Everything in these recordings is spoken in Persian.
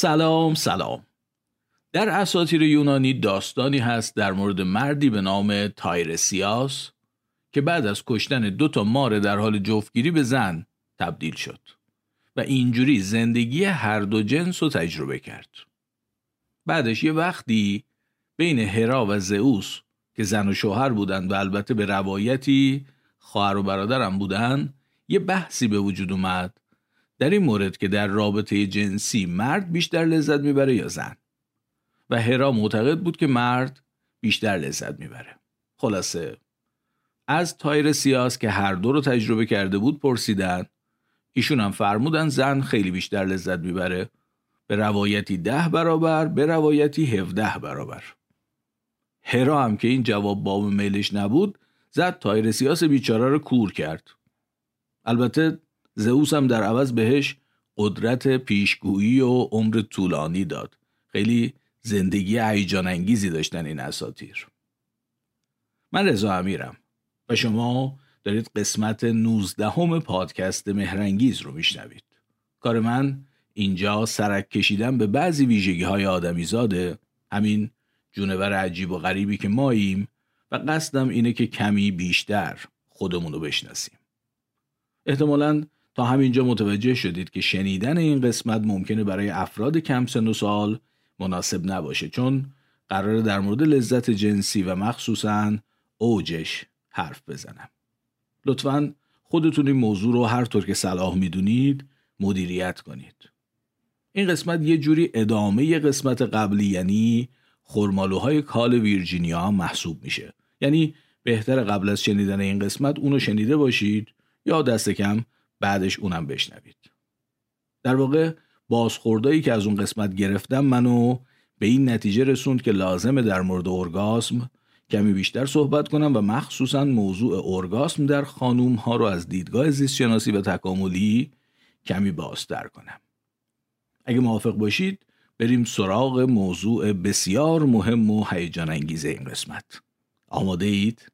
سلام سلام در اساطیر یونانی داستانی هست در مورد مردی به نام تایرسیاس که بعد از کشتن دو تا مار در حال جفتگیری به زن تبدیل شد و اینجوری زندگی هر دو جنس رو تجربه کرد. بعدش یه وقتی بین هرا و زئوس که زن و شوهر بودند و البته به روایتی خواهر و برادرم بودن یه بحثی به وجود اومد در این مورد که در رابطه جنسی مرد بیشتر لذت می‌بره یا زن؟ و هرا معتقد بود که مرد بیشتر لذت می‌بره. خلاصه از تایر سیاس که هر دو رو تجربه کرده بود پرسیدن. ایشون هم فرمودن زن خیلی بیشتر لذت می‌بره. به روایتی ده برابر به روایتی هفده برابر. هرا هم که این جواب باب میلش نبود زد تایر سیاس بیچاره رو کور کرد. البته زئوس هم در عوض بهش قدرت پیشگویی و عمر طولانی داد. خیلی زندگی هیجان انگیزی داشتن این اساتیر. من رضا امیرم و شما دارید قسمت 19 همه پادکست مهرنگیز رو میشنوید. کار من اینجا سرک کشیدن به بعضی ویژگی های آدمی زاده همین جونور عجیب و غریبی که ماییم و قصدم اینه که کمی بیشتر خودمون رو بشناسیم. احتمالا همینجا متوجه شدید که شنیدن این قسمت ممکنه برای افراد کم سن و سال مناسب نباشه چون قرار در مورد لذت جنسی و مخصوصا اوجش حرف بزنم. لطفا خودتون این موضوع رو هر طور که صلاح می‌دونید مدیریت کنید. این قسمت یه جوری ادامه قسمت قبلی یعنی خرمالوهای کال ویرجینیا محسوب میشه. یعنی بهتر قبل از شنیدن این قسمت اونو شنیده باشید یا دست کم بعدش اونم بشنوید. در واقع بازخوردایی که از اون قسمت گرفتم منو به این نتیجه رسوند که لازمه در مورد ارگاسم کمی بیشتر صحبت کنم و مخصوصا موضوع ارگاسم در خانوم ها رو از دیدگاه زیستشناسی و تکاملی کمی بازتر کنم. اگه موافق باشید بریم سراغ موضوع بسیار مهم و هیجان انگیز این قسمت. آماده اید؟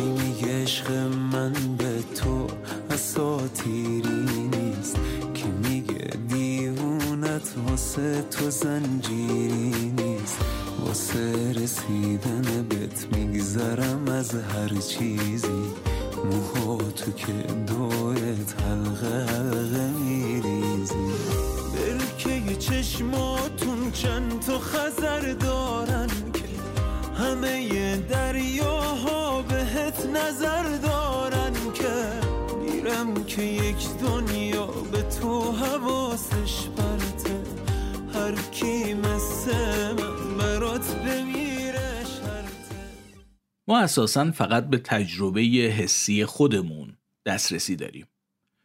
کی میگه عشق من به تو اساتیری نیست. کی میگه دیوونت واسه تو زنجیری نیست. واسه رسیدن بهت میگذرم از هر چیزی. موها تو که دویت حلقه حلقه میریزی. برکه چشماتون چند تا خزر دارن که همه دریاها نظر دارن که میرم که یک دنیا به تو حواسش برته هر کی مثل من برات بمیره شرطه. ما اساسا فقط به تجربه حسی خودمون دسترسی داریم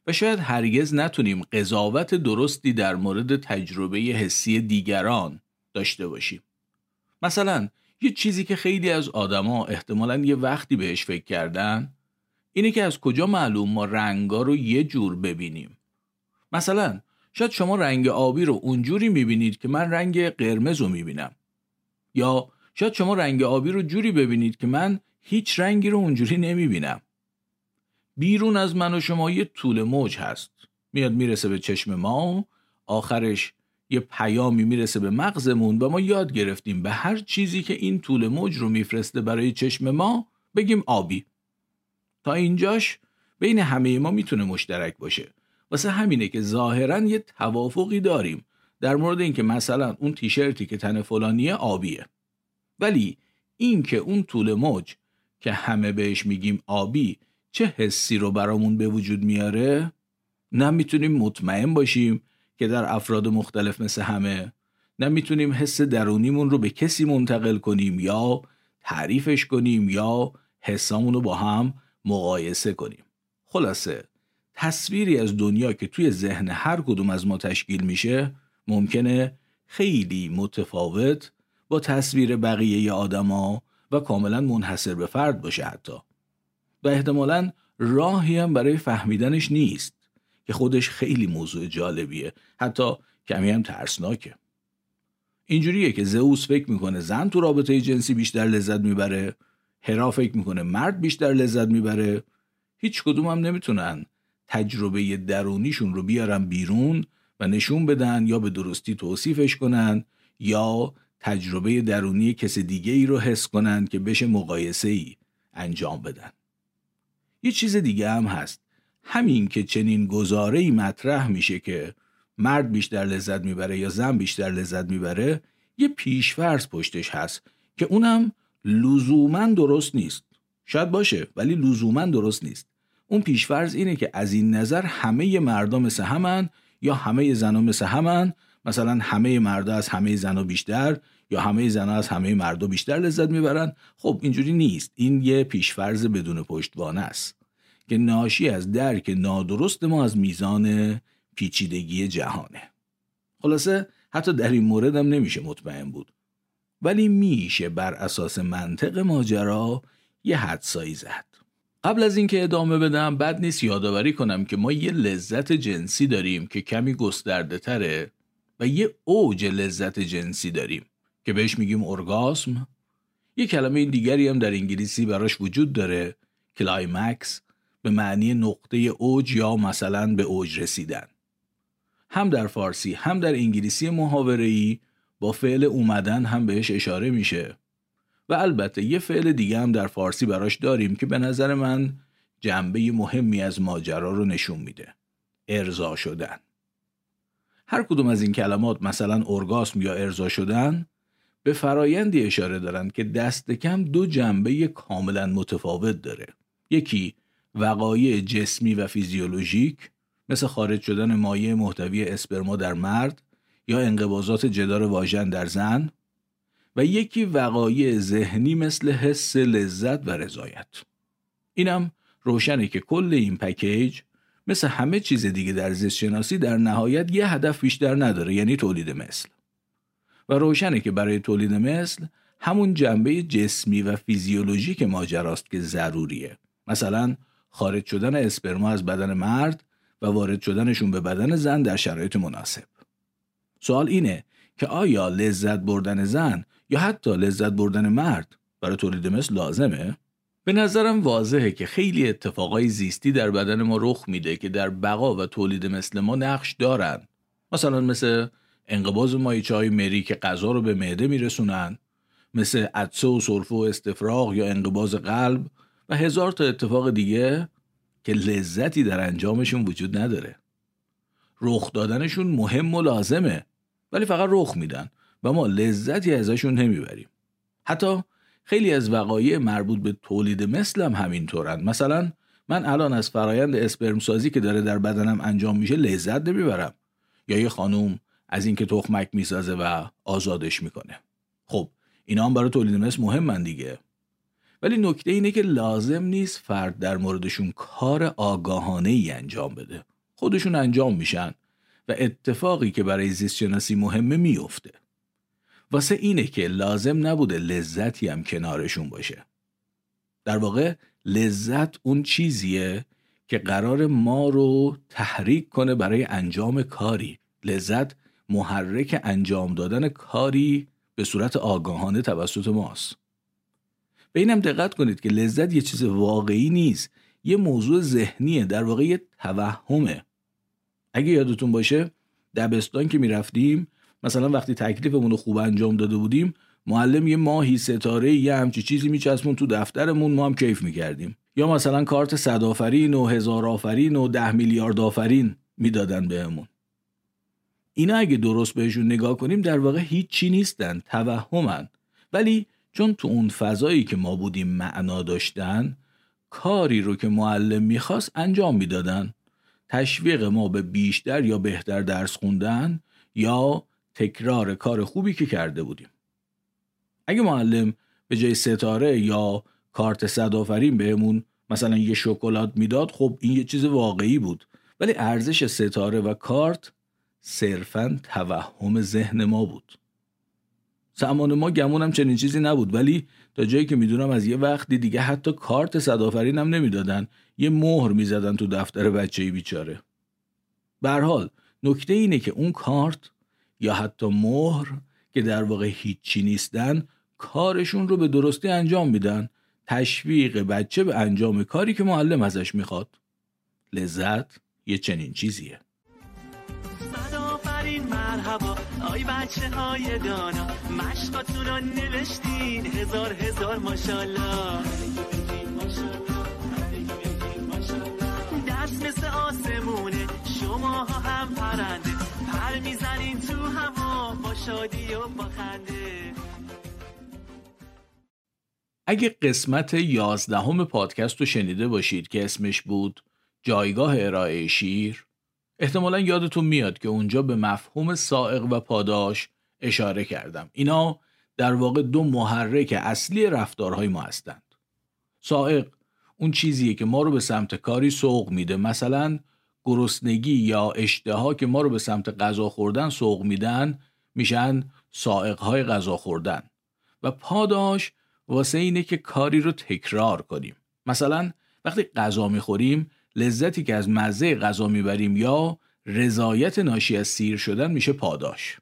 و شاید هرگز نتونیم قضاوت درستی در مورد تجربه حسی دیگران داشته باشیم. مثلا یه چیزی که خیلی از آدما احتمالا یه وقتی بهش فکر کردن اینه که از کجا معلوم ما رنگا رو یه جور ببینیم. مثلا شاید شما رنگ آبی رو اونجوری می‌بینید که من رنگ قرمز رو می‌بینم. یا شاید شما رنگ آبی رو جوری ببینید که من هیچ رنگی رو اونجوری نمی‌بینم. بیرون از من و شما یه طول موج هست. میاد می‌رسه به چشم ما آخرش یه پیامی می‌رسه به مغزمون و ما یاد گرفتیم به هر چیزی که این طول موج رو میفرسته برای چشم ما بگیم آبی. تا اینجاش بین همه ما می‌تونه مشترک باشه. واسه همینه که ظاهرا یه توافقی داریم در مورد اینکه مثلا اون تیشرتی که تن فلانیه آبیه. ولی این که اون طول موج که همه بهش میگیم آبی چه حسی رو برامون به وجود میاره؟ نه می‌تونیم مطمئن باشیم که در افراد مختلف مثل همه نه می‌تونیم حس درونیمون رو به کسی منتقل کنیم یا تعریفش کنیم یا حسامون رو با هم مقایسه کنیم. خلاصه تصویری از دنیا که توی ذهن هر کدوم از ما تشکیل میشه ممکنه خیلی متفاوت با تصویر بقیه آدما و کاملا منحصر به فرد باشه حتی. و احتمالا راهی هم برای فهمیدنش نیست. که خودش خیلی موضوع جالبیه. حتی کمی هم ترسناکه. اینجوریه که زئوس فکر می‌کنه زن تو رابطه جنسی بیشتر لذت می‌بره هرا فکر می‌کنه مرد بیشتر لذت می‌بره. هیچ کدوم هم نمی‌تونن تجربه درونیشون رو بیارن بیرون و نشون بدن یا به درستی توصیفش کنن یا تجربه درونی کس دیگه ای رو حس کنن که بشه مقایسه ای انجام بدن. یه چیز دیگه هم هست. همین که چنین گزاره ای مطرح میشه که مرد بیشتر لذت می‌بره یا زن بیشتر لذت می‌بره یه پیشفرض پشتش هست که اونم لزوما درست نیست. شاید باشه ولی لزوما درست نیست. اون پیشفرض اینه که از این نظر همه مردم مثل همن یا همه زنها مثل همن مثلا همه مردا از همه زنها بیشتر یا همه زنها از همه مردا بیشتر لذت می‌برن. خب اینجوری نیست. این یه پیشفرض بدون پشتوانه است. که ناشی از درک نادرست ما از میزان پیچیدگی جهانه. خلاصه حتی در این مورد هم نمیشه مطمئن بود. ولی میشه بر اساس منطق ماجرا یه حدسایی زد. قبل از اینکه ادامه بدم بد نیست یادآوری کنم که ما یه لذت جنسی داریم که کمی گسترده تره و یه اوج لذت جنسی داریم که بهش میگیم ارگاسم. یه کلمه دیگری هم در انگلیسی براش وجود داره climax. به معنی نقطه اوج یا مثلا به اوج رسیدن. هم در فارسی هم در انگلیسی محاوره‌ای با فعل اومدن هم بهش اشاره میشه. و البته یه فعل دیگه هم در فارسی براش داریم که به نظر من جنبه مهمی از ماجرا رو نشون میده. ارضا شدن. هر کدوم از این کلمات مثلا ارگاسم یا ارضا شدن به فرایندی اشاره دارند که دست کم دو جنبه کاملا متفاوت داره. یکی وقایع جسمی و فیزیولوژیک مثل خارج شدن مایع محتوی اسپرما در مرد یا انقباضات جدار واژن در زن و یکی وقایع ذهنی مثل حس لذت و رضایت. اینم روشنه که کل این پکیج مثل همه چیز دیگه در زیست شناسی در نهایت یه هدف بیشتر نداره یعنی تولید مثل. و روشنه که برای تولید مثل همون جنبه جسمی و فیزیولوژیک ماجراست که ضروریه. مثلا خارج شدن اسپرما از بدن مرد و وارد شدنشون به بدن زن در شرایط مناسب سوال اینه که آیا لذت بردن زن یا حتی لذت بردن مرد برای تولید مثل لازمه؟ به نظرم واضحه که خیلی اتفاقای زیستی در بدن ما رخ میده که در بقا و تولید مثل ما نقش دارن مثلا مثل انقباز مایچه های مری که غذا رو به معده میرسونن مثل عدسه و سرفه و استفراغ یا انقباز قلب و هزار تا اتفاق دیگه که لذتی در انجامشون وجود نداره. رخ دادنشون مهم و لازمه ولی فقط رخ میدن و ما لذتی ازشون نمی‌بریم. حتی خیلی از وقایع مربوط به تولید مثل هم همینطورن. مثلا من الان از فرایند اسپرم سازی که داره در بدنم انجام میشه لذت نمی‌برم. یا یه خانوم از اینکه تخمک می‌سازه و آزادش می‌کنه. خب اینا هم برای تولید مثل مهمن دیگه. ولی نکته اینه که لازم نیست فرد در موردشون کار آگاهانه ای انجام بده. خودشون انجام میشن و اتفاقی که برای زیست شناسی مهمه میفته واسه اینه که لازم نبوده لذتی هم کنارشون باشه. در واقع لذت اون چیزیه که قرار ما رو تحریک کنه برای انجام کاری. لذت محرک انجام دادن کاری به صورت آگاهانه توسط ماست. به اینم دقت کنید که لذت یه چیز واقعی نیست. یه موضوع ذهنیه در واقع یه توهمه. اگه یادتون باشه دبستان که می‌رفتیم مثلا وقتی تکلیفمون رو خوب انجام داده بودیم معلم یه ماهی ستاره یه همچی چیزی میچسبون تو دفترمون ما هم کیف می‌کردیم. یا مثلا کارت صد آفرین و هزار آفرین و ده میلیارد آفرین می‌دادن بهمون. اینا اگه درست بهشون نگاه کنیم در واقع هیچی نیستن توهمن. ولی چون تو اون فضایی که ما بودیم معنا داشتن کاری رو که معلم می‌خواست انجام می‌دادن. تشویق ما به بیشتر یا بهتر درس خوندن یا تکرار کار خوبی که کرده بودیم. اگه معلم به جای ستاره یا کارت صد بهمون مثلا یه شکلات می‌داد خب این یه چیز واقعی بود. ولی ارزش ستاره و کارت صرفا توهم ذهن ما بود. زمان ما گمونم چنین چیزی نبود ولی تا جایی که می‌دونم از یه وقتی دیگه حتی کارت صدافرین هم نمی‌دادن یه مهر می‌زدن تو دفتر بچه بیچاره. به حال نکته اینه که اون کارت یا حتی مهر که در واقع هیچی نیستن کارشون رو به درستی انجام میدن. تشویق بچه به انجام کاری که معلم ازش می‌خواد. لذت یه چنین چیزیه. آی بچه های دانا مشقاتون رو نوشتین. هزار هزار ماشالله دست مثل آسمونه شما هم پرنده. پر می‌زنین تو هوا با شادی و با خنده. اگه قسمت یازدهم پادکست رو شنیده باشید که اسمش بود جایگاه ارائه شیر احتمالا یادتون میاد که اونجا به مفهوم سائق و پاداش اشاره کردم. اینا در واقع دو محرک اصلی رفتارهای ما هستند. سائق اون چیزیه که ما رو به سمت کاری سوق میده. مثلا گرسنگی یا اشتها که ما رو به سمت غذا خوردن سوق میدن میشن سائقهای غذا خوردن. و پاداش واسه اینه که کاری رو تکرار کنیم. مثلا وقتی غذا می‌خوریم لذتی که از مزه غذا می‌بریم یا رضایت ناشی از سیر شدن میشه پاداش.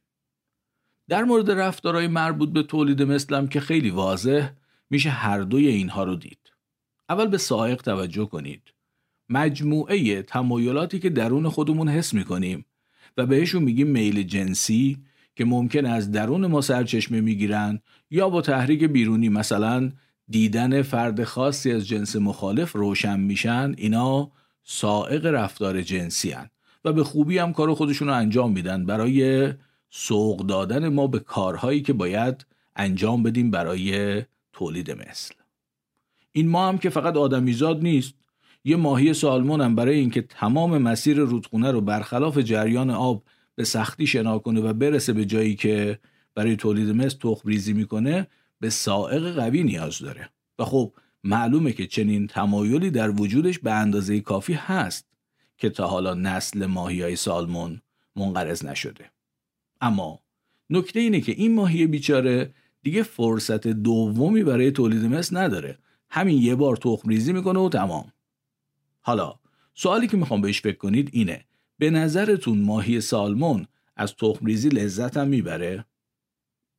در مورد رفتارهای مربوط به تولید مثلم که خیلی واضح میشه هر دوی اینها رو دید. اول به سائق توجه کنید. مجموعه تمایلاتی که درون خودمون حس می‌کنیم و بهشون میگیم میل جنسی که ممکن از درون ما سرچشمه می‌گیرن یا با تحریک بیرونی مثلا دیدن فرد خاصی از جنس مخالف روشن میشن اینا سائق رفتار جنسی هن و به خوبی هم کار خودشون رو انجام میدن. برای سوق دادن ما به کارهایی که باید انجام بدیم برای تولید مثل. این ما هم که فقط آدمیزاد نیست. یه ماهی سالمون هم برای اینکه تمام مسیر رودخونه رو برخلاف جریان آب به سختی شنا کنه و برسه به جایی که برای تولید مثل تخم ریزی می‌کنه به سائق قوی نیاز داره. و خب معلومه که چنین تمایلی در وجودش به اندازه کافی هست که تا حالا نسل ماهی های سالمون منقرض نشده. اما نکته اینه که این ماهی بیچاره دیگه فرصت دومی برای تولید مثل نداره. همین یه بار تخم ریزی می‌کنه و تمام. حالا سوالی که می‌خوام بهش فکر کنید اینه به نظرتون ماهی سالمون از تخم ریزی لذت هم می‌بره؟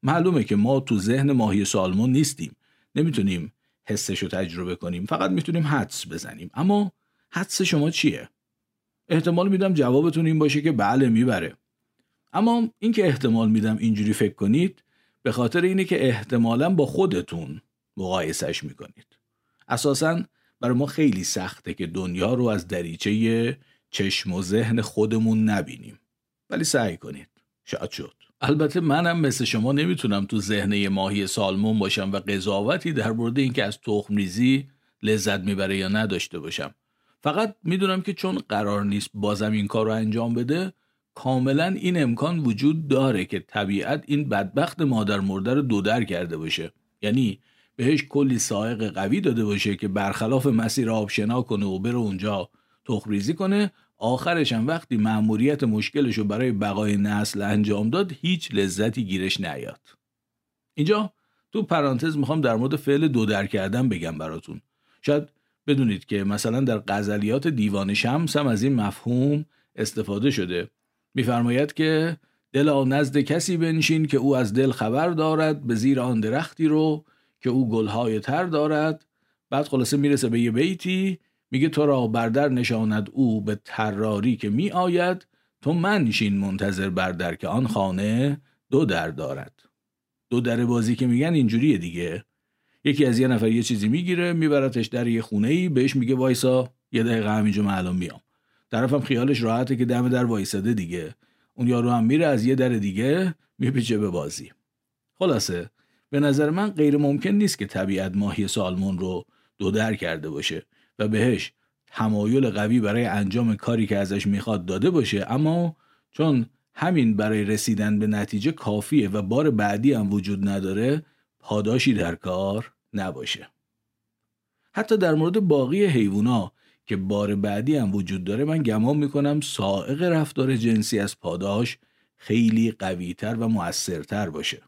معلومه که ما تو ذهن ماهی سالمون نیستیم. نمی‌تونیم حسش رو تجربه کنیم. فقط می‌تونیم حدس بزنیم. اما حدس شما چیه؟ احتمال میدم جوابتون این باشه که بله می‌بره. اما اینکه احتمال میدم اینجوری فکر کنید به خاطر اینه که احتمالا با خودتون مقایسش می‌کنید. اساسا برای ما خیلی سخته که دنیا رو از دریچه چشم و ذهن خودمون نبینیم. ولی سعی کنید. شاید شد. البته منم مثل شما نمی‌تونم تو ذهن ماهی سالمون باشم و قضاوتی در مورد اینکه از تخم ریزی لذت می‌بره یا نداشته باشم. فقط می‌دونم که چون قرار نیست بازم این کار رو انجام بده کاملا این امکان وجود داره که طبیعت این بدبخت مادر مرده رو دودر کرده باشه. یعنی بهش کلی سائق قوی داده باشه که برخلاف مسیر آب شنا کنه و بره اونجا تخریزی کنه آخرش هم وقتی مأموریت مشکلش رو برای بقای نسل انجام داد هیچ لذتی گیرش نیاد. اینجا تو پرانتز می‌خوام در مورد فعل دو در کردن بگم براتون. شاید بدونید که مثلا در غزلیات دیوان شمس هم از این مفهوم استفاده شده. میفرماید که دل نزد کسی بنشین که او از دل خبر دارد به زیر آن درختی رو که او گلهای تر دارد. بعد خلاصه می‌رسه به یه بیتی میگه تو را بردر نشاند او به تراری که می آید تو منشین منتظر بردر که آن خانه دو در دارد. دو در بازی که میگن اینجوریه دیگه. یکی از یه نفر یه چیزی می‌گیره میبرتش در یه خونه ای بهش میگه وایسا یه دقیقه همینجا معلوم میام. طرفم خیالش راحته که دم در وایساده دیگه. اون یارو هم میره از یه در دیگه میپیچه به بازی. خلاصه به نظر من غیر ممکن نیست که طبیعت ماهی سالمون رو دو در کرده باشه. و بهش تمایل قوی برای انجام کاری که ازش می‌خواد داده باشه. اما چون همین برای رسیدن به نتیجه کافیه و بار بعدی هم وجود نداره پاداشی در کار نباشه. حتی در مورد باقی حیوونا که بار بعدی هم وجود داره من گمان می‌کنم سائق رفتار جنسی از پاداش خیلی قویتر و موثرتر باشه.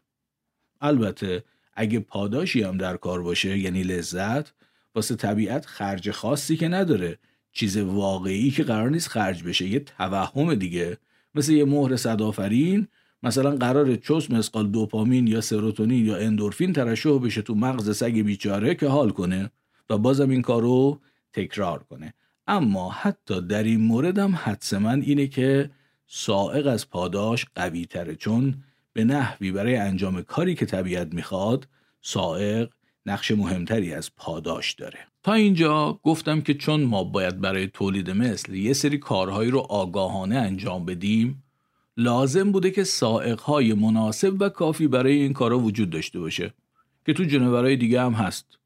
البته اگه پاداشی هم در کار باشه یعنی لذت واسه طبیعت خرج خاصی که نداره. چیز واقعی که قرار نیست خرج بشه. یه توهم دیگه. مثل یه مهر صدافرین مثلا قرار چوس مسقال دوپامین یا سروتونین یا اندورفین ترشح بشه تو مغز سگ بیچاره که حال کنه و بازم این کارو تکرار کنه. اما حتی در این مورد هم حدس من اینه که سائق از پاداش قوی تره چون به نحوی برای انجام کاری که طبیعت می‌خواد سائق نقش مهمتری از پاداش داره. تا اینجا گفتم که چون ما باید برای تولید مثل یه سری کارهایی رو آگاهانه انجام بدیم لازم بوده که سائقهای مناسب و کافی برای این کارا وجود داشته باشه که تو جنورهای دیگه هم هست.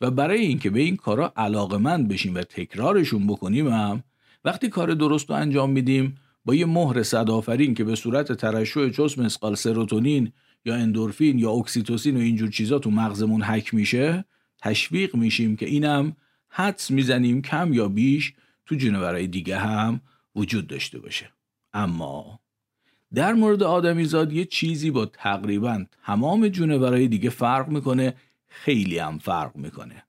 و برای اینکه به این کارا علاقمند بشیم و تکرارشون بکنیم هم وقتی کار درست رو انجام میدیم با یه مهر صدافرین که به صورت ترشح چوس مسقال سروتونین یا اندورفین یا اکسیتوسین و اینجور چیزا تو مغزمون حک میشه تشویق میشیم که اینم حدس می‌زنیم کم یا بیش تو جنورهای دیگه هم وجود داشته باشه. اما در مورد آدمیزاد یه چیزی با تقریبا تمام جونورهای دیگه فرق می‌کنه خیلی هم فرق می‌کنه.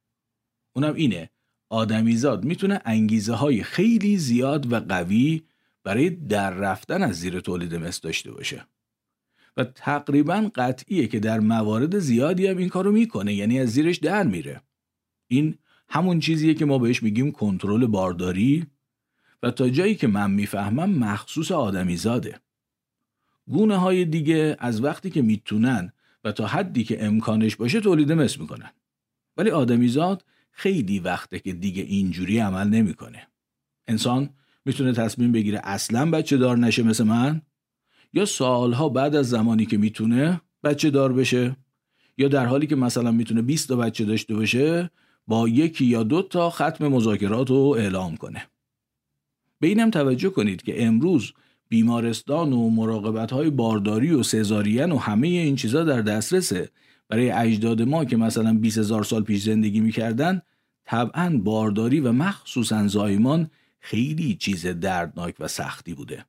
اونم اینه آدمیزاد می‌تونه انگیزه های خیلی زیاد و قوی برای در رفتن از زیر تولید مثل داشته باشه. و تقریبا قطعیه که در موارد زیادی هم این کارو می‌کنه یعنی از زیرش در میره. این همون چیزیه که ما بهش میگیم کنترل بارداری و تا جایی که من می‌فهمم مخصوص آدمیزاده. گونه های دیگه از وقتی که می‌تونن و تا حدی که امکانش باشه تولید مثل می‌کنن. ولی آدمیزاد خیلی وقته که دیگه اینجوری عمل نمی‌کنه. انسان می‌تونه تصمیم بگیره اصلا بچه دار نشه مثل من؟ یا سالها بعد از زمانی که می‌تونه بچه دار بشه یا در حالی که مثلا می‌تونه 20 تا بچه داشته باشه با یکی یا دو تا ختم مذاکرات رو اعلام کنه. به اینم توجه کنید که امروز بیمارستان و مراقبت های بارداری و سزارین و همه این چیزا در دسترسه. برای اجداد ما که مثلا 20 هزار سال پیش زندگی می‌کردن طبعا بارداری و مخصوصا زایمان خیلی چیز دردناک و سختی بوده.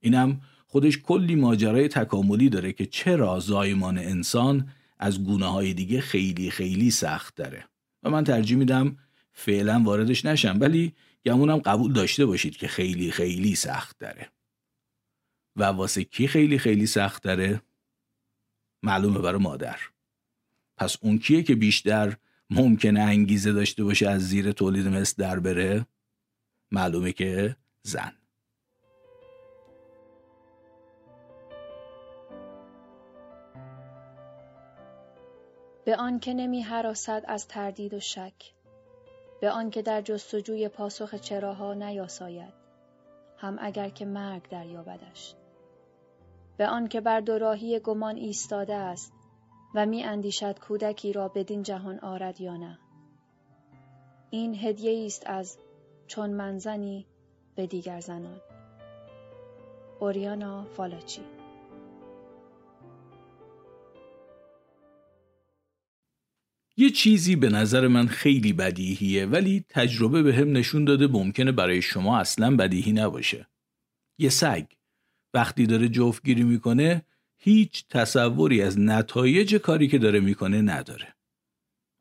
اینم خودش کلی ماجرای تکاملی داره که چرا زایمان انسان از گونه های دیگه خیلی خیلی سخت داره. و من ترجیح میدم فعلا واردش نشم ولی گمونم قبول داشته باشید که خیلی خیلی سخت داره. و واسه کی خیلی خیلی سخت داره؟ معلومه برای مادر. پس اون کیه که بیشتر ممکنه انگیزه داشته باشه از زیر تولید مثل در بره؟ معلومه که زن. به آن که نمی حراست از تردید و شک به آن که در جستجوی پاسخ چراها نیاساید هم اگر که مرگ دریابدش. به آن که بر دوراهی گمان ایستاده است و می اندیشد کودکی را بدین جهان آرد یا نه. این هدیه است از چون منزنی به دیگر زنان. اوریانا فالاچی یه چیزی به نظر من خیلی بدیهیه ولی تجربه به هم نشون داده ممکنه برای شما اصلا بدیهی نباشه. یه سگ وقتی داره جفتگیری می‌کنه هیچ تصوری از نتایج کاری که داره می‌کنه نداره.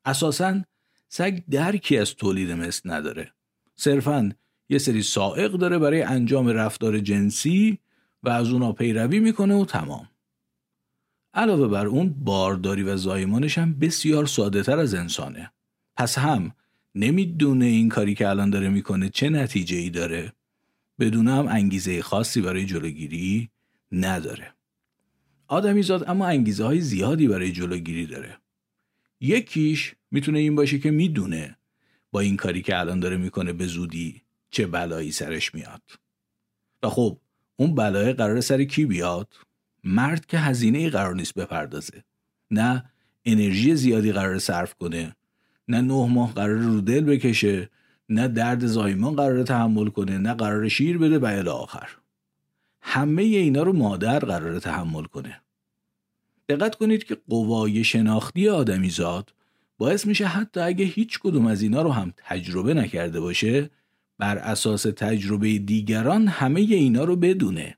اساسا سگ درکی از تولید مثل نداره. صرفا یه سری سائق داره برای انجام رفتار جنسی و از اونا پیروی می‌کنه و تمام. علاوه بر اون بارداری و زایمانش هم بسیار ساده تر از انسانه. پس هم نمی‌دونه این کاری که الان داره می‌کنه چه نتیجه ای داره بدون هم انگیزه خاصی برای جلوگیری نداره. آدمیزاد اما انگیزه های زیادی برای جلوگیری داره. یکیش می‌تونه این باشه که می‌دونه با این کاری که الان داره می‌کنه به زودی چه بلایی سرش میاد. و خب اون بلای قرار سر کی بیاد؟ مرد که هزینه ای قرار نیست بپردازه. نه انرژی زیادی قرار صرف کنه نه نه ماه قرار رو دل بکشه نه درد زایمان قرار تحمل کنه نه قرار شیر بده و الی آخر. همه اینا رو مادر قرار تحمل کنه. دقت کنید که قوای شناختی آدمیزاد باعث میشه حتی اگه هیچ کدوم از اینا رو هم تجربه نکرده باشه بر اساس تجربه دیگران همه اینا رو بدونه.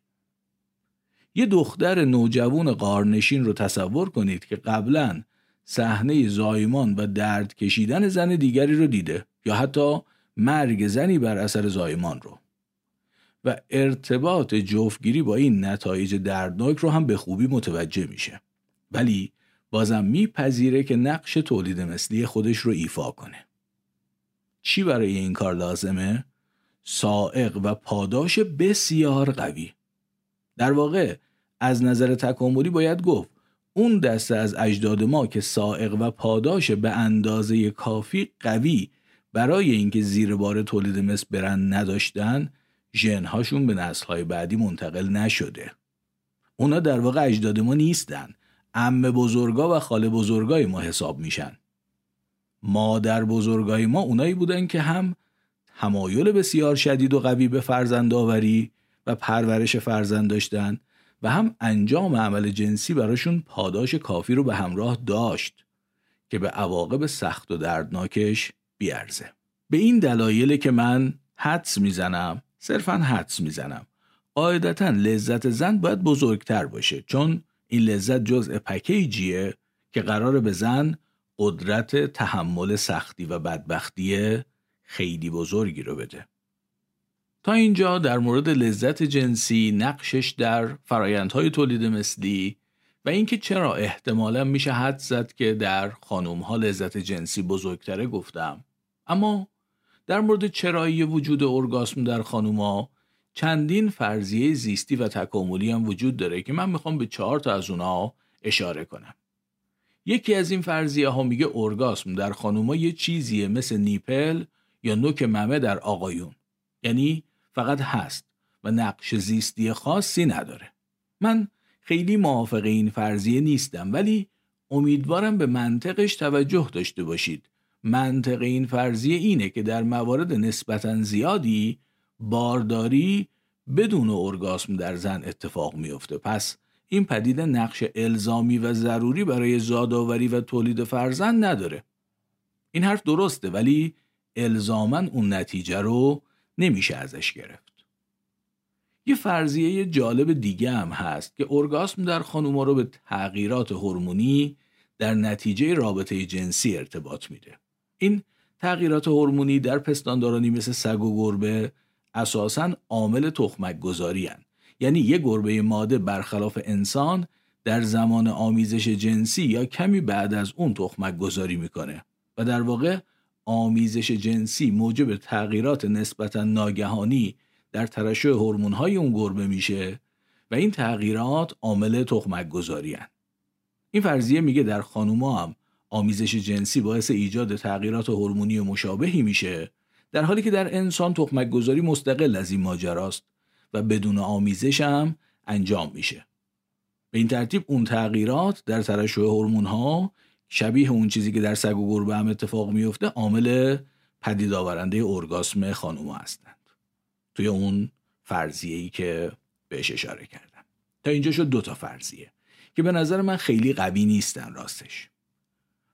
یه دختر نوجوان قارنشین رو تصور کنید که قبلا صحنه زایمان و درد کشیدن زن دیگری رو دیده یا حتی مرگ زنی بر اثر زایمان رو. و ارتباط جفتگیری با این نتایج دردناک رو هم به خوبی متوجه میشه. ولی بازم میپذیره که نقش تولید مثلی خودش رو ایفا کنه. چی برای این کار لازمه؟ سائق و پاداش بسیار قوی. در واقع از نظر تکاملی باید گفت اون دسته از اجداد ما که سائق و پاداش به اندازه کافی قوی برای اینکه زیر بار تولید مثل برن نداشتن ژنهاشون به نسلهای بعدی منتقل نشده. اونا در واقع اجداد ما نیستن. ام بزرگا و خاله بزرگای ما حساب میشن. مادر بزرگای ما اونایی بودن که هم تمایل بسیار شدید و قوی به فرزند آوری و پرورش فرزند داشتن و هم انجام عمل جنسی براشون پاداش کافی رو به همراه داشت که به عواقب سخت و دردناکش بیارزه. به این دلایل که من حدس می‌زنم صرفا حدس می‌زنم. قاعدتا لذت زن باید بزرگتر باشه چون این لذت جزء پکیجیه که قرار به زن قدرت تحمل سختی و بدبختی خیلی بزرگی رو بده. تا اینجا در مورد لذت جنسی نقشش در فرایندهای تولید مثلی و اینکه چرا احتمالا میشه حد زد که در خانوم ها لذت جنسی بزرگتره گفتم. اما در مورد چرایی وجود ارگاسم در خانوما چندین فرضیه زیستی و تکاملی هم وجود داره که من می‌خوام به چهار تا از اونها اشاره کنم. یکی از این فرضیه ها میگه ارگاسم در خانوما یه چیزیه مثل نیپل یا نوک ممه در آقایون. یعنی فقط هست و نقش زیستی خاصی نداره. من خیلی موافق این فرضیه نیستم ولی امیدوارم به منطقش توجه داشته باشید. منطق این فرضیه اینه که در موارد نسبتا زیادی بارداری بدون ارگاسم در زن اتفاق میفته پس این پدیده نقش الزامی و ضروری برای زادآوری و تولید فرزند نداره. این حرف درسته ولی الزاما اون نتیجه رو نمیشه ازش گرفت یه فرضیه جالب دیگه هم هست که ارگاسم در خانوما رو به تغییرات هورمونی در نتیجه رابطه جنسی ارتباط میده این تغییرات هورمونی در پستاندارانی مثل سگ و گربه اساسا عامل تخمک گذاری هن. یعنی یه گربه ماده برخلاف انسان در زمان آمیزش جنسی یا کمی بعد از اون تخمک گذاری می‌کنه و در واقع آمیزش جنسی موجب تغییرات نسبتا ناگهانی در ترشح هورمون‌های اون گربه میشه و این تغییرات عامل تخمک گذاری هن. این فرضیه میگه در خانوما هم آمیزش جنسی باعث ایجاد تغییرات هورمونی مشابهی میشه در حالی که در انسان تخمک گذاری مستقل از این ماجراست و بدون آمیزش هم انجام میشه به این ترتیب اون تغییرات در ترشح هورمون ها شبیه اون چیزی که در سگ و گربه هم اتفاق میفته عامل پدید آورنده ارگاسم خانوما هستند. توی اون فرضیه ای که بهش اشاره کردم. تا اینجا شد دو تا فرضیه که به نظر من خیلی قوی نیستن راستش.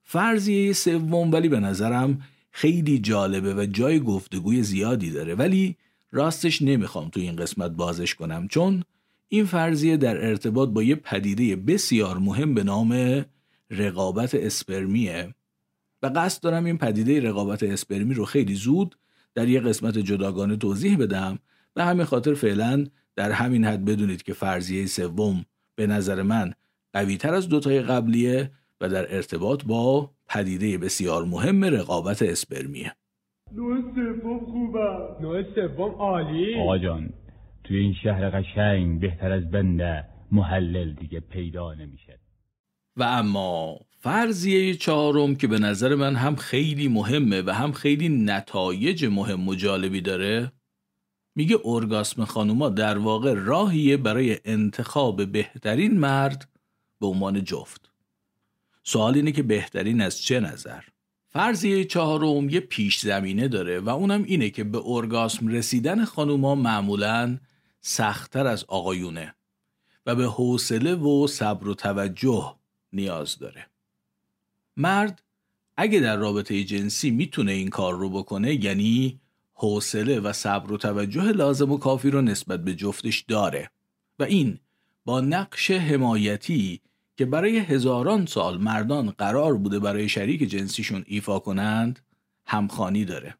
فرضیه سوم ولی به نظرم خیلی جالبه و جای گفتگوی زیادی داره. ولی راستش نمی‌خوام تو این قسمت بازش کنم چون این فرضیه در ارتباط با یه پدیده بسیار مهم به نام رقابت اسپرمیه. و قصد دارم این پدیده رقابت اسپرمی رو خیلی زود در یه قسمت جداگانه توضیح بدم. به همین خاطر فعلا در همین حد بدونید که فرضیه سوم به نظر من قویتر از دوتای قبلیه و در ارتباط با پدیده بسیار مهم رقابت اسپرمیه. نوع سوم خوبم نوع سوم عالی. آقا جان توی این شهر قشنگ بهتر از بنده محلل دیگه پیدا نمیشه و اما فرضیه چهارم که به نظر من هم خیلی مهمه و هم خیلی نتایج مهم و جالبی داره میگه ارگاسم خانوما در واقع راهیه برای انتخاب بهترین مرد به عنوان جفت. سوال اینه که بهترین از چه نظر؟ فرضیه چهارم یه پیش زمینه داره و اونم اینه که به ارگاسم رسیدن خانوما معمولا سختتر از آقایونه و به حوصله و صبر و توجه نیاز داره. مرد اگه در رابطه جنسی می‌تونه این کار رو بکنه یعنی حوصله و صبر و توجه لازم و کافی رو نسبت به جفتش داره. و این با نقش حمایتی که برای هزاران سال مردان قرار بوده برای شریک جنسیشون ایفا کنند همخانی داره.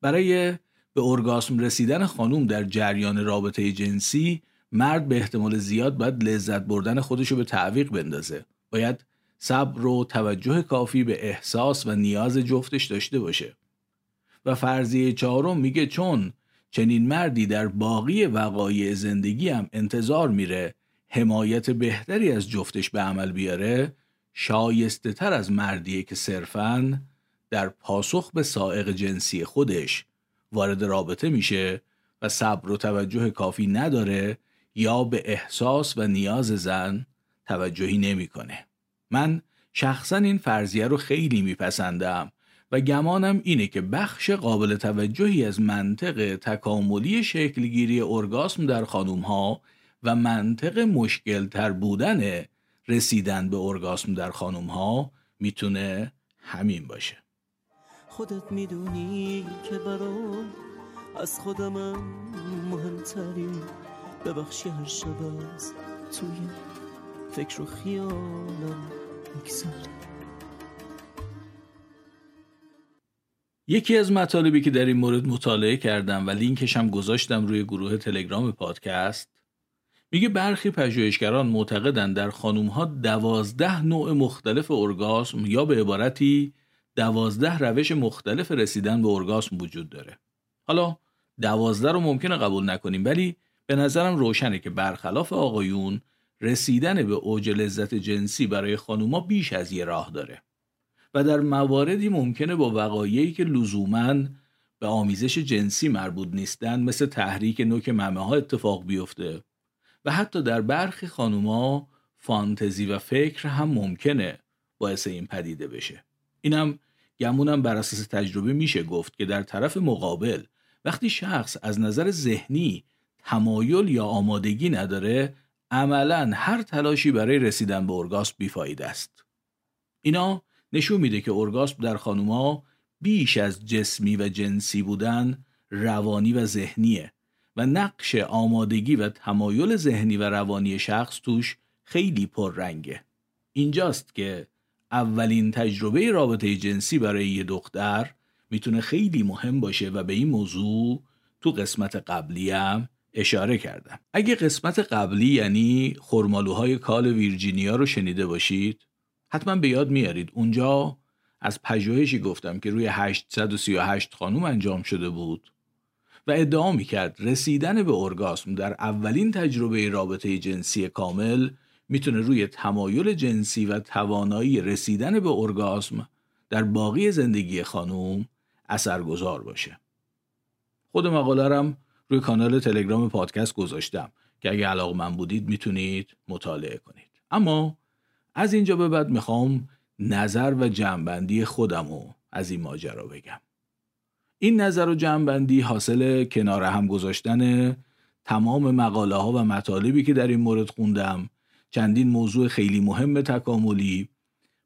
برای به ارگاسم رسیدن خانوم در جریان رابطه جنسی مرد به احتمال زیاد باید لذت بردن خودشو به تعویق بندازه. باید صبر و توجه کافی به احساس و نیاز جفتش داشته باشه. و فرضیه چهارم میگه چون چنین مردی در باقی وقایع زندگی هم انتظار میره حمایت بهتری از جفتش به عمل بیاره شایسته تر از مردیه که صرفاً در پاسخ به سائق جنسی خودش وارد رابطه میشه و صبر و توجه کافی نداره یا به احساس و نیاز زن توجهی نمی‌کنه. من شخصا این فرضیه رو خیلی میپسندم و گمانم اینه که بخش قابل توجهی از منطق تکاملی شکلگیری ارگاسم در خانوم ها و منطق مشکل تر بودن رسیدن به ارگاسم در خانوم ها می‌تونه همین باشه خودت می‌دونی که برام از خودمم مهمتری ببخشی هر شب از توی فکر و خیالم میگذری یکی از مطالبی که در این مورد مطالعه کردم و لینکش هم گذاشتم روی گروه تلگرام پادکست میگه برخی پژوهشگران معتقدند در خانوم ها دوازده نوع مختلف ارگاسم یا به عبارتی دوازده روش مختلف رسیدن به ارگاسم وجود داره. حالا دوازده رو ممکنه قبول نکنیم ولی به نظرم روشنه که برخلاف آقایون رسیدن به اوج لذت جنسی برای خانوما بیش از یه راه داره و در مواردی ممکنه با وقایعی که لزوما به آمیزش جنسی مربوط نیستند مثل تحریک نوک ممه ها اتفاق بیفته و حتی در برخی خانوما فانتزی و فکر هم ممکنه باعث این پدیده بشه. اینم گمونم بر اساس تجربه میشه گفت که در طرف مقابل وقتی شخص از نظر ذهنی تمایل یا آمادگی نداره عملا هر تلاشی برای رسیدن به ارگاسم بیفاید است. اینا نشون میده که ارگاسم در خانوما بیش از جسمی و جنسی بودن روانی و ذهنیه و نقش آمادگی و تمایل ذهنی و روانی شخص توش خیلی پررنگه. اینجاست که اولین تجربه رابطه جنسی برای یه دختر می‌تونه خیلی مهم باشه و به این موضوع تو قسمت قبلی هم اشاره کردم اگه قسمت قبلی یعنی خرمالوهای کال ویرجینیا رو شنیده باشید حتما به یاد میارید اونجا از پژوهشی گفتم که روی 838 خانوم انجام شده بود و ادعا می‌کرد رسیدن به ارگاسم در اولین تجربه رابطه جنسی کامل می‌تونه روی تمایل جنسی و توانایی رسیدن به ارگاسم در باقی زندگی خانوم اثرگذار باشه. خود مقاله روی کانال تلگرام پادکست گذاشتم که اگه علاقه من بودید می‌تونید مطالعه کنید. اما از اینجا به بعد می‌خوام نظر و جمعبندی خودم رو از این ماجرا بگم. این نظر و جمعبندی حاصل کنار هم گذاشتن تمام مقاله ها و مطالبی که در این مورد خوندم چندین موضوع خیلی مهم تکاملی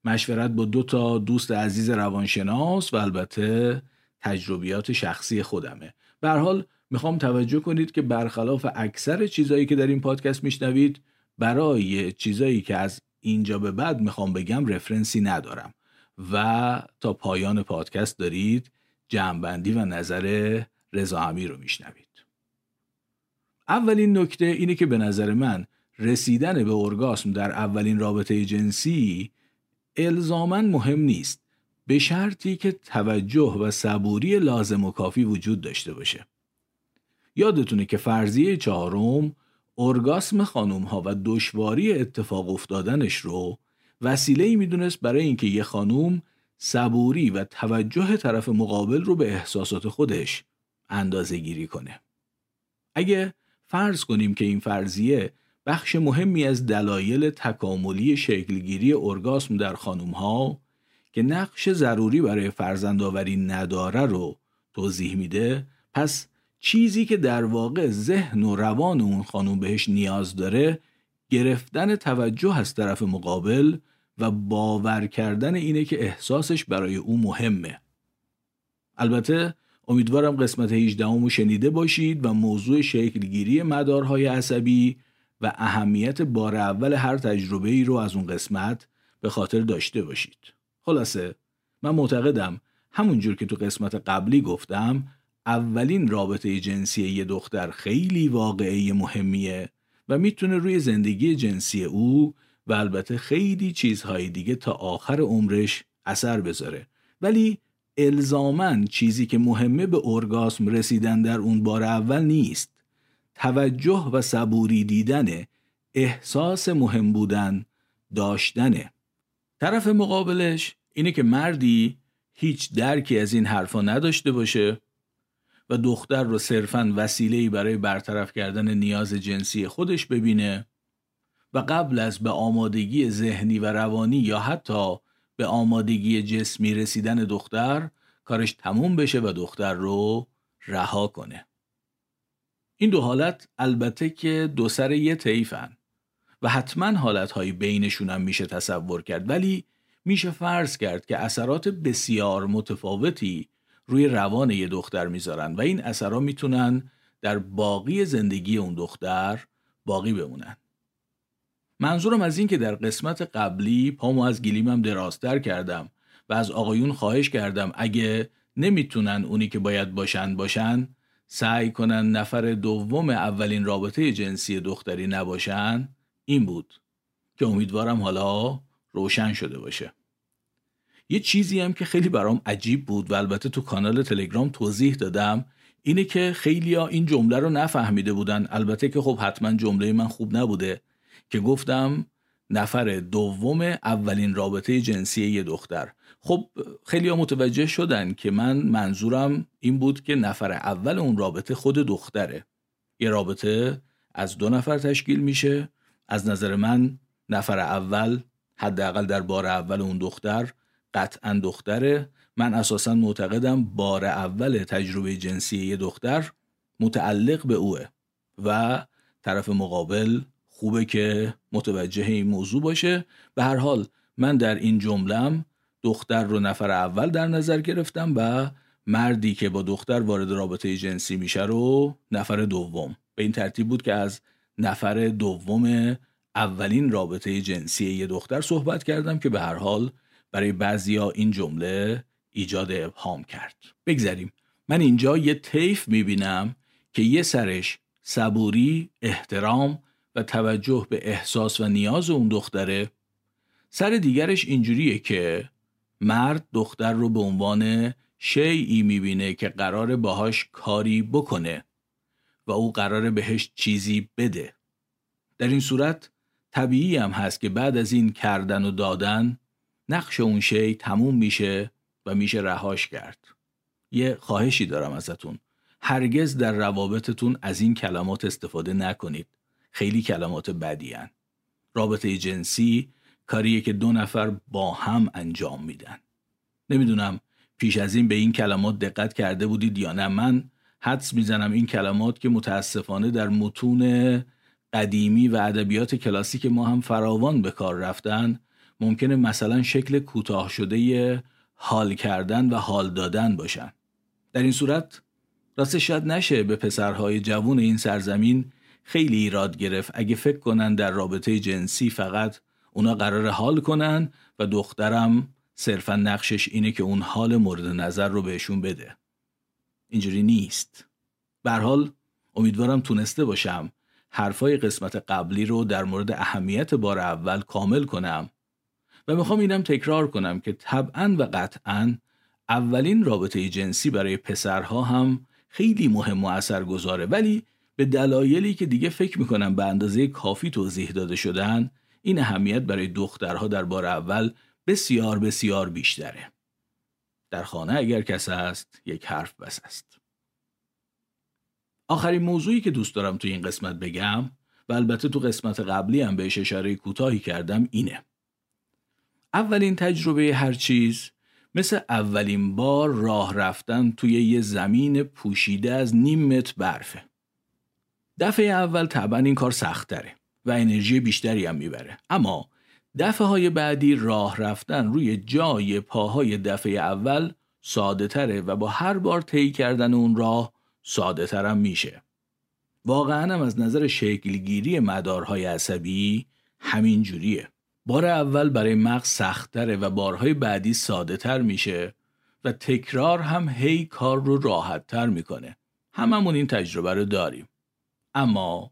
مشورت با دو تا دوست عزیز روانشناس و البته تجربیات شخصی خودمه به حال می‌خوام توجه کنید که برخلاف اکثر چیزایی که در این پادکست میشنوید برای چیزایی که از اینجا به بعد می‌خوام بگم رفرنسی ندارم. و تا پایان پادکست دارید جمعبندی و نظر رضا رو میشنوید. اولین نکته اینه که به نظر من رسیدن به ارگاسم در اولین رابطه جنسی الزاما مهم نیست به شرطی که توجه و صبوری لازم و کافی وجود داشته باشه. یادتونه که فرضیه چهارم ارگاسم خانوم ها و دشواری اتفاق افتادنش رو وسیله ای می‌دونست برای اینکه یه خانوم صبوری و توجه طرف مقابل رو به احساسات خودش اندازه گیری کنه. اگه فرض کنیم که این فرضیه بخش مهمی از دلایل تکاملی شکلگیری ارگاسم در خانوم ها که نقش ضروری برای فرزندآوری نداره رو توضیح میده پس چیزی که در واقع ذهن و روان اون خانوم بهش نیاز داره گرفتن توجه از طرف مقابل و باور کردن اینه که احساسش برای او مهمه البته امیدوارم قسمت 18 رو شنیده باشید و موضوع شکلگیری مدارهای عصبی و اهمیت بار اول هر تجربه ای رو از اون قسمت به خاطر داشته باشید. خلاصه من معتقدم همونجور که تو قسمت قبلی گفتم اولین رابطه جنسی یه دختر خیلی واقعی مهمیه و می‌تونه روی زندگی جنسی او و البته خیلی چیزهای دیگه تا آخر عمرش اثر بذاره. ولی الزامن چیزی که مهمه به ارگاسم رسیدن در اون بار اول نیست. توجه و صبوری دیدن احساس مهم بودن داشتنه طرف مقابلش اینه که مردی هیچ درکی از این حرفا نداشته باشه و دختر رو صرفا وسیله‌ای برای برطرف کردن نیاز جنسی خودش ببینه و قبل از به آمادگی ذهنی و روانی یا حتی به آمادگی جسمی رسیدن دختر کارش تموم بشه و دختر رو رها کنه. این دو حالت البته که دو سر یه طیفن و حتما حالتهایی بینشون هم میشه تصور کرد ولی میشه فرض کرد که اثرات بسیار متفاوتی روی روان یه دختر می‌ذارن و این اثرات می‌تونن در باقی زندگی اون دختر باقی بمونن. منظورم از این که در قسمت قبلی پامو از گلیمم درازتر کردم و از آقایون خواهش کردم اگه نمی‌تونن اونی که باید باشن باشن سعی کنن نفر دوم اولین رابطه جنسی دختری نباشن این بود که امیدوارم حالا روشن شده باشه. یه چیزی هم که خیلی برام عجیب بود و البته تو کانال تلگرام توضیح دادم اینه که خیلی ها این جمله رو نفهمیده بودن. البته که خب حتما جمله من خوب نبوده که گفتم نفر دوم اولین رابطه جنسی یه دختر. خب خیلی ها متوجه شدن که من منظورم این بود که نفر اول اون رابطه خود دختره. یه رابطه از دو نفر تشکیل میشه. از نظر من نفر اول حداقل در بار اول اون دختر قطعا دختره. من اساسا معتقدم بار اول تجربه جنسی یه دختر متعلق به اوه و طرف مقابل خوبه که متوجه این موضوع باشه. به هر حال من در این جملم دختر رو نفر اول در نظر گرفتم و مردی که با دختر وارد رابطه جنسی میشه رو نفر دوم. به این ترتیب بود که از نفر دوم اولین رابطه جنسی یه دختر صحبت کردم که به هر حال برای بعضیا این جمله ایجاد ابهام کرد. بگذریم. من اینجا یه طیف می‌بینم که یه سرش صبوری، احترام و توجه به احساس و نیاز اون دختره. سر دیگرش اینجوریه که مرد دختر رو به عنوان شیعی می‌بینه که قرار باهاش کاری بکنه و او قرار بهش چیزی بده. در این صورت طبیعی هم هست که بعد از این کردن و دادن نقش اون شی تموم میشه و میشه رهاش کرد. یه خواهشی دارم ازتون. هرگز در روابطتون از این کلمات استفاده نکنید. خیلی کلمات بدی هن. رابطه جنسی کاریه که دو نفر با هم انجام میدن. نمی‌دونم پیش از این به این کلمات دقت کرده بودید یا نه. من حدس می‌زنم این کلمات که متاسفانه در متون قدیمی و ادبیات کلاسیک ما هم فراوان به کار رفتن ممکنه مثلا شکل کوتاه شده حال کردن و حال دادن باشن. در این صورت راست شاید نشه به پسرهای جوون این سرزمین خیلی ایراد گرفت. اگه فکر کنن در رابطه جنسی فقط اونا قرار حال کنن و دخترم صرفا نقشش اینه که اون حال مورد نظر رو بهشون بده. اینجوری نیست. حال امیدوارم تونسته باشم حرفای قسمت قبلی رو در مورد اهمیت بار اول کامل کنم. و می‌خوام اینم تکرار کنم که طبعا و قطعا اولین رابطه جنسی برای پسرها هم خیلی مهم و اثر گذاره ولی به دلایلی که دیگه فکر می‌کنم به اندازه کافی توضیح داده شدن این اهمیت برای دخترها در بار اول بسیار بسیار بیشتره. در خانه اگر کس است یک حرف بس است. آخرین موضوعی که دوست دارم تو این قسمت بگم و البته تو قسمت قبلی هم بهش اشاره کوتاهی کردم اینه. اولین تجربه هر چیز مثل اولین بار راه رفتن توی یه زمین پوشیده از نیم متر برفه. دفعه اول طبعا این کار سختره و انرژی بیشتری هم می‌بره. اما دفعه های بعدی راه رفتن روی جای پاهای دفعه اول ساده تره و با هر بار طی کردن اون راه ساده ترم میشه. واقعا هم از نظر شکلگیری مدارهای عصبی همین جوریه. بار اول برای مغز سختتره و بارهای بعدی ساده تر میشه و تکرار هم هی کار رو راحت تر می‌کنه. هممون این تجربه رو داریم. اما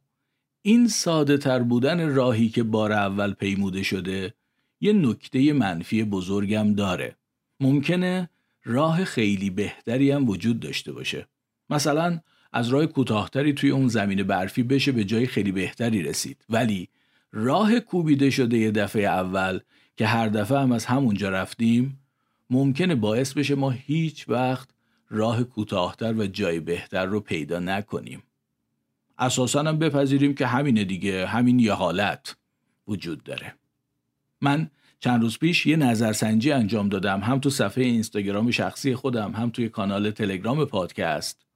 این ساده تر بودن راهی که بار اول پیموده شده یه نکته منفی بزرگم داره. ممکنه راه خیلی بهتری هم وجود داشته باشه. مثلا از راه کوتاهتری توی اون زمین برفی بشه به جای خیلی بهتری رسید. ولی راه کوبیده شده یه دفعه اول که هر دفعه هم از همونجا رفتیم ممکنه باعث بشه ما هیچ وقت راه کوتاهتر و جای بهتر رو پیدا نکنیم. اساسا هم بپذیریم که همینه دیگه همین یه حالت وجود داره. من چند روز پیش یه نظرسنجی انجام دادم هم تو صفحه اینستاگرام شخصی خودم هم توی کانال تلگرام پادکست.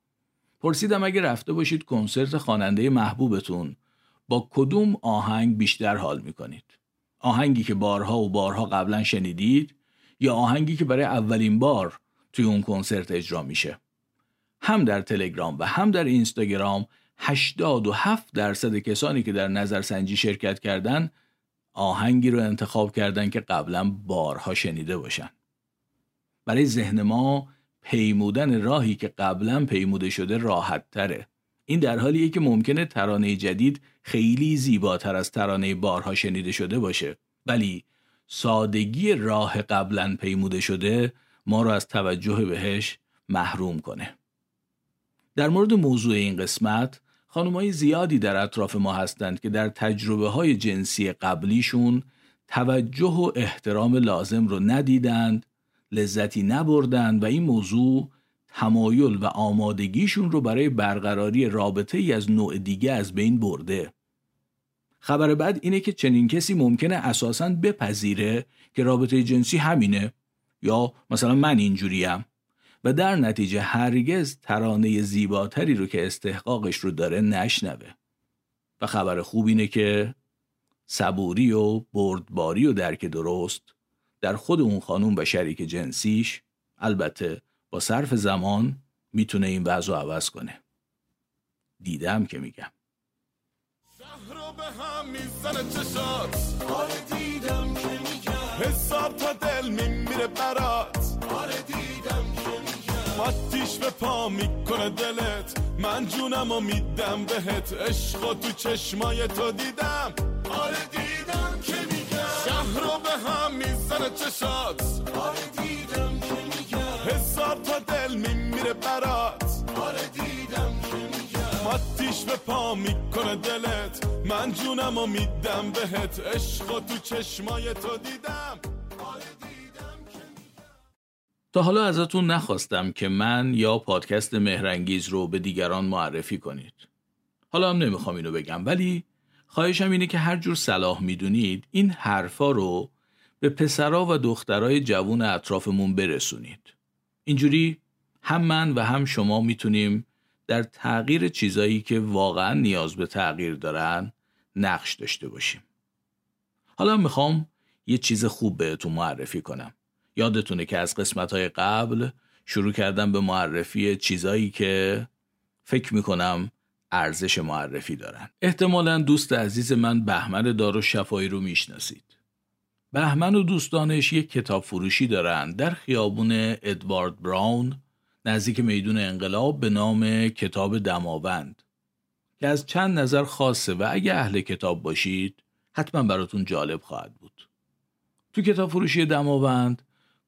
پرسیدم اگه رفته باشید کنسرت خواننده محبوبتون با کدوم آهنگ بیشتر حال می‌کنید؟ آهنگی که بارها و بارها قبلا شنیدید یا آهنگی که برای اولین بار توی اون کنسرت اجرا میشه؟ هم در تلگرام و هم در اینستاگرام 87 درصد کسانی که در نظرسنجی شرکت کردن آهنگی رو انتخاب کردن که قبلا بارها شنیده باشن. برای ذهن ما پیمودن راهی که قبلا پیموده شده راحت تره این در حالیه که ممکنه ترانه جدید خیلی زیباتر از ترانه بارها شنیده شده باشه. ولی سادگی راه قبلا پیموده شده ما رو از توجه بهش محروم کنه. در مورد موضوع این قسمت خانمای زیادی در اطراف ما هستند که در تجربه های جنسی قبلیشون توجه و احترام لازم رو ندیدند لذتی نبردند و این موضوع تمایل و آمادگیشون رو برای برقراری رابطه ای از نوع دیگه از بین برده. خبر بعد اینه که چنین کسی ممکنه اساساً بپذیره که رابطه جنسی همینه یا مثلا من اینجوریم و در نتیجه هرگز ترانه زیباتری رو که استحقاقش رو داره نشنوه. و خبر خوب اینه که صبوری و بردباری و درک درست در خود اون خانوم و شریک جنسیش البته با صرف زمان می‌تونه این وضع رو عوض کنه. دیدم که میگم. رو به هم می‌زنه چشات. آره دیدم که میگم. حساب تا دل میمیره برات. آره دیدم که میگم. ماتیش به پا می‌کنه دلت. من جونم و میدم بهت. عشق و تو چشمای تو دیدم. آره دیدم که میگم. شهر رو به هم می‌زنه چشات. آره دیدم که میگم. حساب تا دل میمیره برات. آره دیدم که میگم. ماتیش به پا می‌کنه دلت. من جونم و میدم بهت. عشق و تو چشمای تو دیدم. آره دیدم که تا حالا ازتون نخواستم که من یا پادکست مهرنگیز رو به دیگران معرفی کنید. حالا هم نمی‌خوام اینو بگم ولی خواهشم اینه که هر جور صلاح می‌دونید این حرفا رو به پسرا و دخترای جوون اطرافمون برسونید. اینجوری هم من و هم شما می‌تونیم در تغییر چیزایی که واقعا نیاز به تغییر دارن نقش داشته باشیم. حالا می‌خوام یه چیز خوب بهتون معرفی کنم. یادتونه که از قسمت های قبل شروع کردم به معرفی چیزایی که فکر می‌کنم ارزش معرفی دارن. احتمالا دوست عزیز من بهمن دارو شفایی رو می‌شناسید. بهمن و دوستانش یک کتاب فروشی دارن در خیابون ادوارد براون نزدیک میدون انقلاب به نام کتاب دماوند که از چند نظر خاصه و اگه اهل کتاب باشید حتما براتون جالب خواهد بود. تو کتاب فروشی دماوند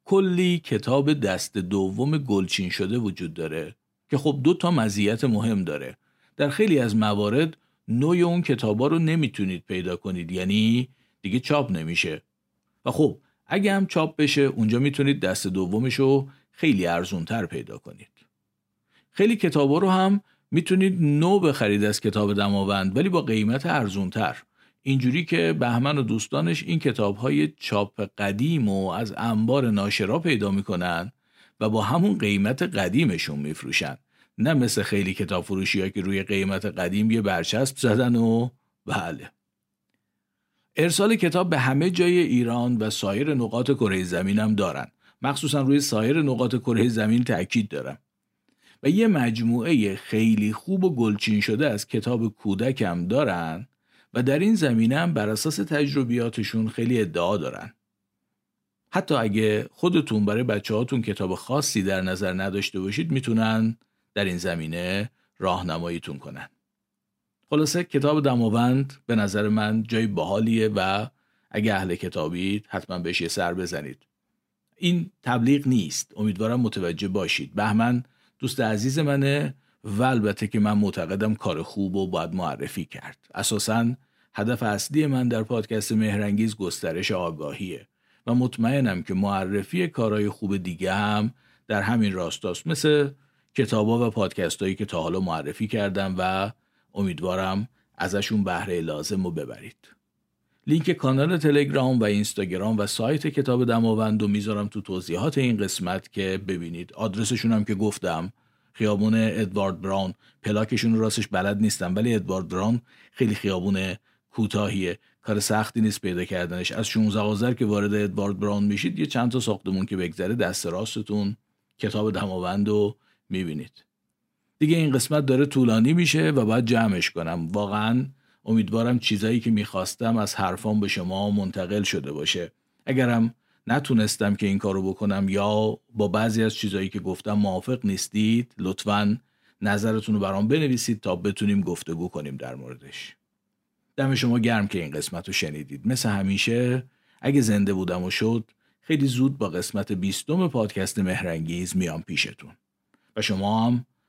کلی کتاب دست دوم گلچین شده وجود داره که خب دو تا مزیت مهم داره. در خیلی از موارد نوع اون کتابا رو نمی‌تونید پیدا کنید یعنی دیگه چاپ نمیشه. و خب اگه هم چاپ بشه اونجا می‌تونید دست دومش رو خیلی ارزونتر پیدا کنید. خیلی کتابا رو هم می‌تونید نو بخرید از کتاب دماوند ولی با قیمت ارزونتر. اینجوری که بهمن و دوستانش این کتاب های چاپ قدیم و از انبار ناشرا پیدا می‌کنن و با همون قیمت قدیمشون میفروشن. نه مثل خیلی کتاب فروشی که روی قیمت قدیم یه برچسب زدن و بله. ارسال کتاب به همه جای ایران و سایر نقاط کره زمین هم دارن. مخصوصا روی سایر نقاط کره زمین تاکید دارم. و یه مجموعه خیلی خوب و گلچین شده از کتاب کودکم دارن و در این زمینه هم بر اساس تجربیاتشون خیلی ادعا دارن. حتی اگه خودتون برای بچه هاتون کتاب خاصی در نظر نداشته باشید می‌تونن در این زمینه راهنماییتون کنن. خلاصه کتاب دماوند به نظر من جای باحالیه و اگه اهل کتابید حتما بهش یه سر بزنید. این تبلیغ نیست. امیدوارم متوجه باشید. بهمن دوست عزیز منه و البته که من معتقدم کار خوب و باید معرفی کرد. اساسا هدف اصلی من در پادکست مهرنگیز گسترش آگاهیه و مطمئنم که معرفی کارهای خوب دیگه هم در همین راستاست مثل کتابا و پادکست هایی که تا حالا معرفی کردم و امیدوارم ازشون بهره لازم رو ببرید. لینک کانال تلگرام و اینستاگرام و سایت کتاب دماوند رو می‌ذارم تو توضیحات این قسمت که ببینید. آدرسشون هم که گفتم خیابون ادوارد براون. پلاکشون راستش بلد نیستم ولی ادوارد براون خیلی خیابون کوتاهیه. کار سختی نیست پیدا کردنش. از 16 آذر که وارد ادوارد براون میشید یه چند تا ساختمون که بگذره دست راستتون کتاب دماوند رو می‌بینید. دیگه این قسمت داره طولانی میشه و باید جمعش کنم. واقعا امیدوارم چیزایی که می‌خواستم از حرفام به شما منتقل شده باشه. اگرم نتونستم که این کارو بکنم یا با بعضی از چیزایی که گفتم موافق نیستید لطفا نظرتون رو برام بنویسید تا بتونیم گفتگو کنیم در موردش. دم شما گرم که این قسمت رو شنیدید. مثل همیشه اگه زنده بودم و شد خیلی زود با قسمت بیستم پادکست مهرنگیز میام پیشتون. و شما هم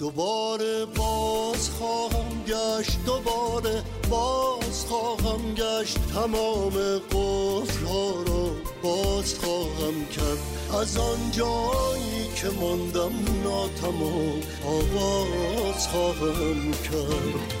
دوباره باز خواهم گشت دوباره باز خواهم گشت. تمام قفلها را باز خواهم کرد. از آن جایی که ماندم ناتمام آواز خواهم کرد.